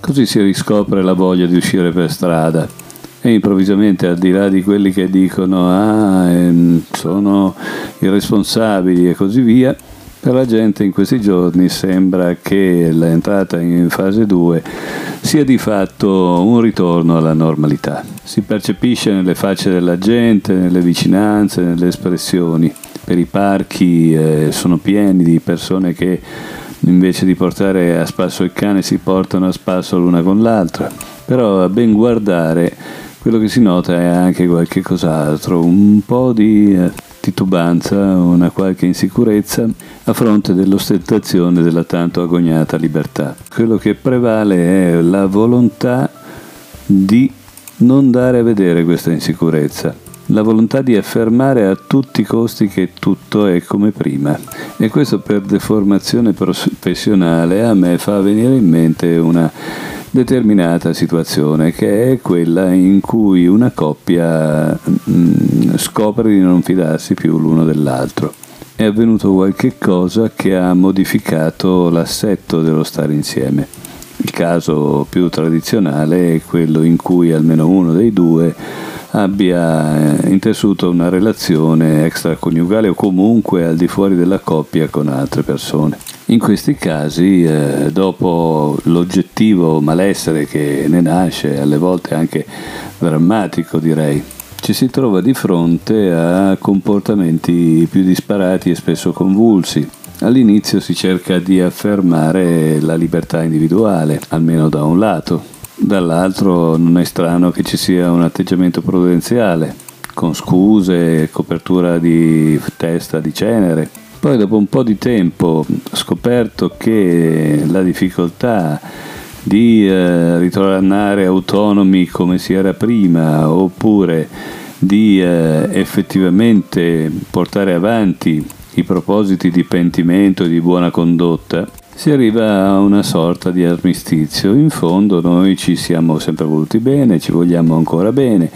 Così si riscopre la voglia di uscire per strada. E improvvisamente al di là di quelli che dicono ah ehm, sono irresponsabili e così via, per la gente in questi giorni sembra che l'entrata in fase 2 sia di fatto un ritorno alla normalità. Si percepisce nelle facce della gente, nelle vicinanze, nelle espressioni. Per i parchi eh, sono pieni di persone che invece di portare a spasso il cane si portano a spasso l'una con l'altra. Però a ben guardare quello che si nota è anche qualche cos'altro, un po' di eh, titubanza, una qualche insicurezza a fronte dell'ostentazione della tanto agognata libertà. Quello che prevale è la volontà di non dare a vedere questa insicurezza, la volontà di affermare a tutti i costi che tutto è come prima. E questo per deformazione professionale a me fa venire in mente una determinata situazione che è quella in cui una coppia mm, scopre di non fidarsi più l'uno dell'altro. È avvenuto qualche cosa che ha modificato l'assetto dello stare insieme. Il caso più tradizionale è quello in cui almeno uno dei due abbia eh, intessuto una relazione extraconiugale o comunque al di fuori della coppia con altre persone. In questi casi, eh, dopo l'oggettivo malessere che ne nasce, alle volte anche drammatico direi, ci si trova di fronte a comportamenti più disparati e spesso convulsi. All'inizio si cerca di affermare la libertà individuale, almeno da un lato, dall'altro non è strano che ci sia un atteggiamento prudenziale, con scuse, copertura di testa di cenere. Poi dopo un po' di tempo scoperto che la difficoltà di eh, ritornare autonomi come si era prima oppure di eh, effettivamente portare avanti i propositi di pentimento e di buona condotta si arriva a una sorta di armistizio. In fondo noi ci siamo sempre voluti bene, ci vogliamo ancora bene.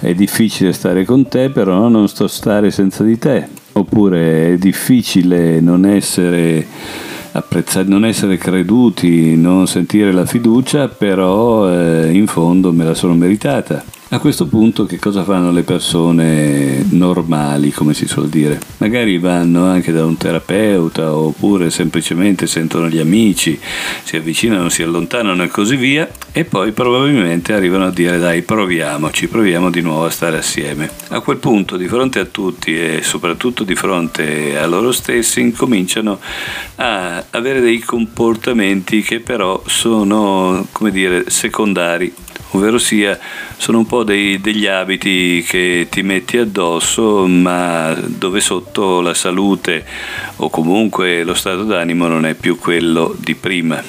È difficile stare con te, però non sto stare senza di te. Oppure è difficile non essere apprezzati, non essere creduti, non sentire la fiducia, però eh, in fondo me la sono meritata. A questo punto che cosa fanno le persone normali, come si suol dire? Magari vanno anche da un terapeuta oppure semplicemente sentono gli amici, si avvicinano, si allontanano e così via e poi probabilmente arrivano a dire dai proviamoci, proviamo di nuovo a stare assieme. A quel punto di fronte a tutti e soprattutto di fronte a loro stessi incominciano a avere dei comportamenti che però sono, come dire, secondari ovvero sia sono un po' dei, degli abiti che ti metti addosso ma dove sotto la salute o comunque lo stato d'animo non è più quello di prima.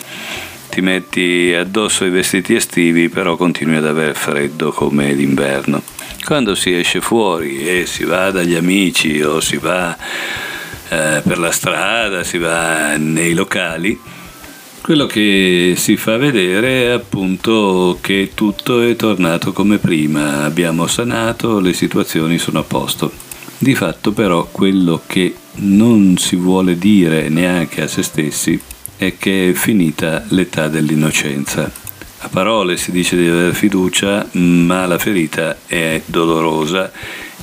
Ti metti addosso i vestiti estivi però continui ad aver freddo come d'inverno. Quando si esce fuori e si va dagli amici o si va eh, per la strada, si va nei locali, quello che si fa vedere è appunto che tutto è tornato come prima, abbiamo sanato, le situazioni sono a posto. Di fatto però quello che non si vuole dire neanche a se stessi è che è finita l'età dell'innocenza. A parole si dice di avere fiducia, ma la ferita è dolorosa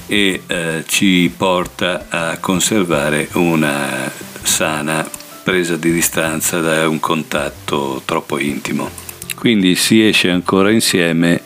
e eh, ci porta a conservare una sana presa di distanza da un contatto troppo intimo. Quindi si esce ancora insieme,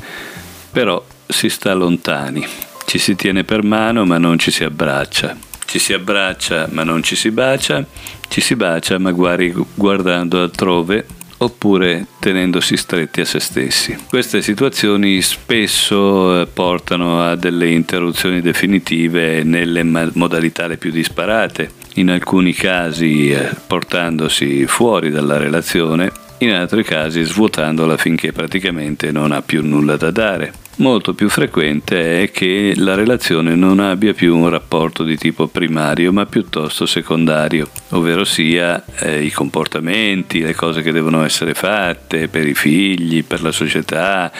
però si sta lontani. Ci si tiene per mano ma non ci si abbraccia. Ci si abbraccia ma non ci si bacia, ci si bacia magari guardando altrove oppure tenendosi stretti a se stessi. Queste situazioni spesso eh, portano a delle interruzioni definitive nelle modalità le più disparate, in alcuni casi eh, portandosi fuori dalla relazione, in altri casi svuotandola finché praticamente non ha più nulla da dare. Molto più frequente è che la relazione non abbia più un rapporto di tipo primario ma piuttosto secondario, ovvero sia eh, i comportamenti, le cose che devono essere fatte per i figli, per la società,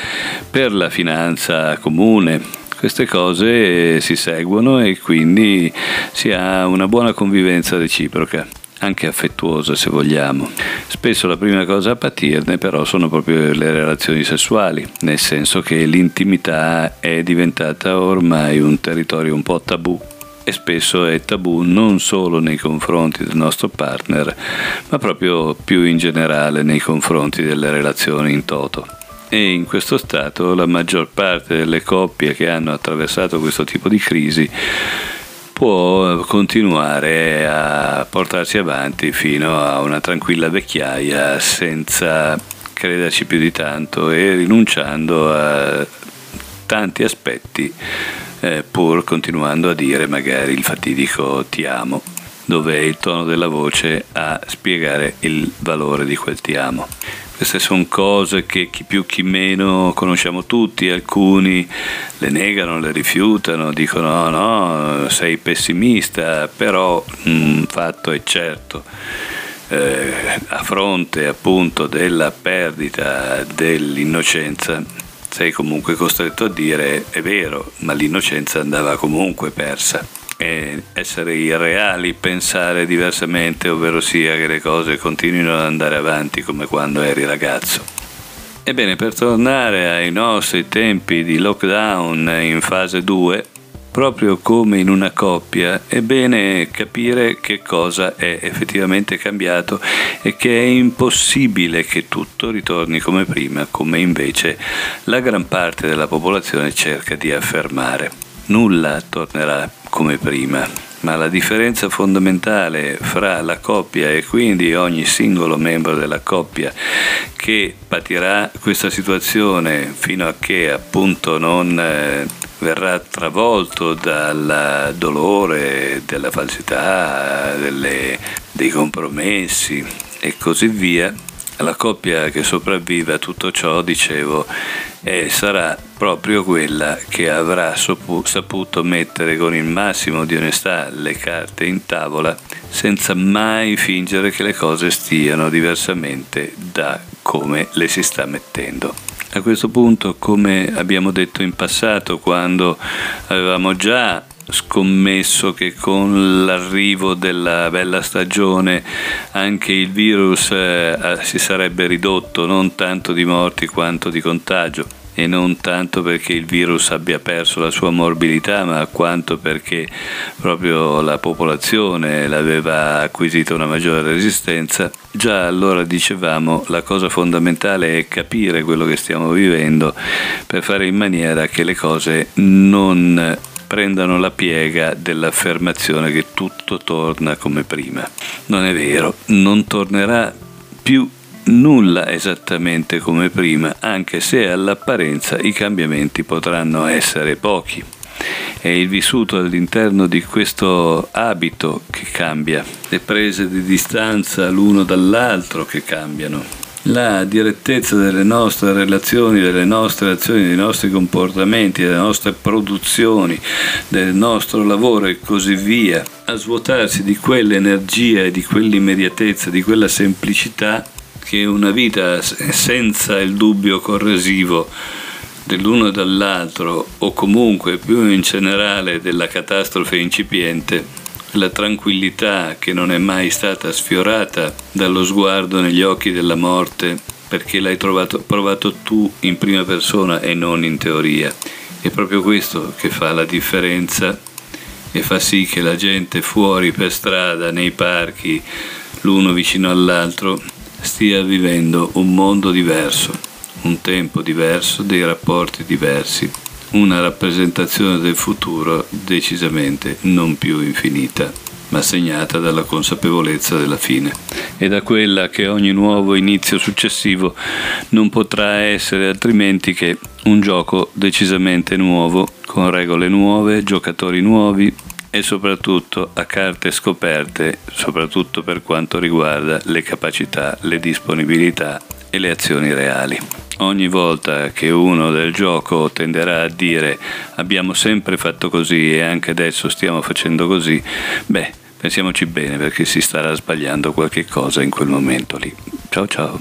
per la finanza comune, queste cose si seguono e quindi si ha una buona convivenza reciproca anche affettuosa se vogliamo. Spesso la prima cosa a patirne però sono proprio le relazioni sessuali, nel senso che l'intimità è diventata ormai un territorio un po' tabù e spesso è tabù non solo nei confronti del nostro partner, ma proprio più in generale nei confronti delle relazioni in toto e in questo stato la maggior parte delle coppie che hanno attraversato questo tipo di crisi può continuare a portarsi avanti fino a una tranquilla vecchiaia senza crederci più di tanto e rinunciando a tanti aspetti eh, pur continuando a dire magari il fatidico ti amo dove è il tono della voce a spiegare il valore di quel ti amo. Queste sono cose che chi più chi meno conosciamo tutti, alcuni le negano, le rifiutano, dicono no, no, sei pessimista, però un fatto è certo. Eh, a fronte appunto della perdita dell'innocenza sei comunque costretto a dire è vero, ma l'innocenza andava comunque persa e essere irreali, pensare diversamente, ovvero sia che le cose continuino ad andare avanti come quando eri ragazzo. Ebbene, per tornare ai nostri tempi di lockdown in fase 2, proprio come in una coppia, è bene capire che cosa è effettivamente cambiato e che è impossibile che tutto ritorni come prima, come invece la gran parte della popolazione cerca di affermare. Nulla tornerà come prima, ma la differenza fondamentale fra la coppia e quindi ogni singolo membro della coppia che patirà questa situazione fino a che appunto non eh, verrà travolto dal dolore, della falsità, delle, dei compromessi e così via, la coppia che sopravvive a tutto ciò, dicevo, eh, sarà proprio quella che avrà saputo mettere con il massimo di onestà le carte in tavola senza mai fingere che le cose stiano diversamente da come le si sta mettendo. A questo punto, come abbiamo detto in passato, quando avevamo già scommesso che con l'arrivo della bella stagione anche il virus eh, si sarebbe ridotto non tanto di morti quanto di contagio e non tanto perché il virus abbia perso la sua morbilità, ma quanto perché proprio la popolazione l'aveva acquisito una maggiore resistenza. Già allora dicevamo la cosa fondamentale è capire quello che stiamo vivendo per fare in maniera che le cose non prendano la piega dell'affermazione che tutto torna come prima. Non è vero, non tornerà più nulla esattamente come prima, anche se all'apparenza i cambiamenti potranno essere pochi. È il vissuto all'interno di questo abito che cambia, le prese di distanza l'uno dall'altro che cambiano la direttezza delle nostre relazioni, delle nostre azioni, dei nostri comportamenti, delle nostre produzioni, del nostro lavoro e così via, a svuotarsi di quell'energia e di quell'immediatezza, di quella semplicità che una vita senza il dubbio corrosivo dell'uno e dall'altro o comunque più in generale della catastrofe incipiente la tranquillità che non è mai stata sfiorata dallo sguardo negli occhi della morte perché l'hai trovato, provato tu in prima persona e non in teoria. È proprio questo che fa la differenza e fa sì che la gente fuori per strada, nei parchi, l'uno vicino all'altro, stia vivendo un mondo diverso, un tempo diverso, dei rapporti diversi una rappresentazione del futuro decisamente non più infinita, ma segnata dalla consapevolezza della fine. E da quella che ogni nuovo inizio successivo non potrà essere altrimenti che un gioco decisamente nuovo, con regole nuove, giocatori nuovi e soprattutto a carte scoperte, soprattutto per quanto riguarda le capacità, le disponibilità e le azioni reali. Ogni volta che uno del gioco tenderà a dire abbiamo sempre fatto così e anche adesso stiamo facendo così, beh, pensiamoci bene perché si starà sbagliando qualche cosa in quel momento lì. Ciao ciao.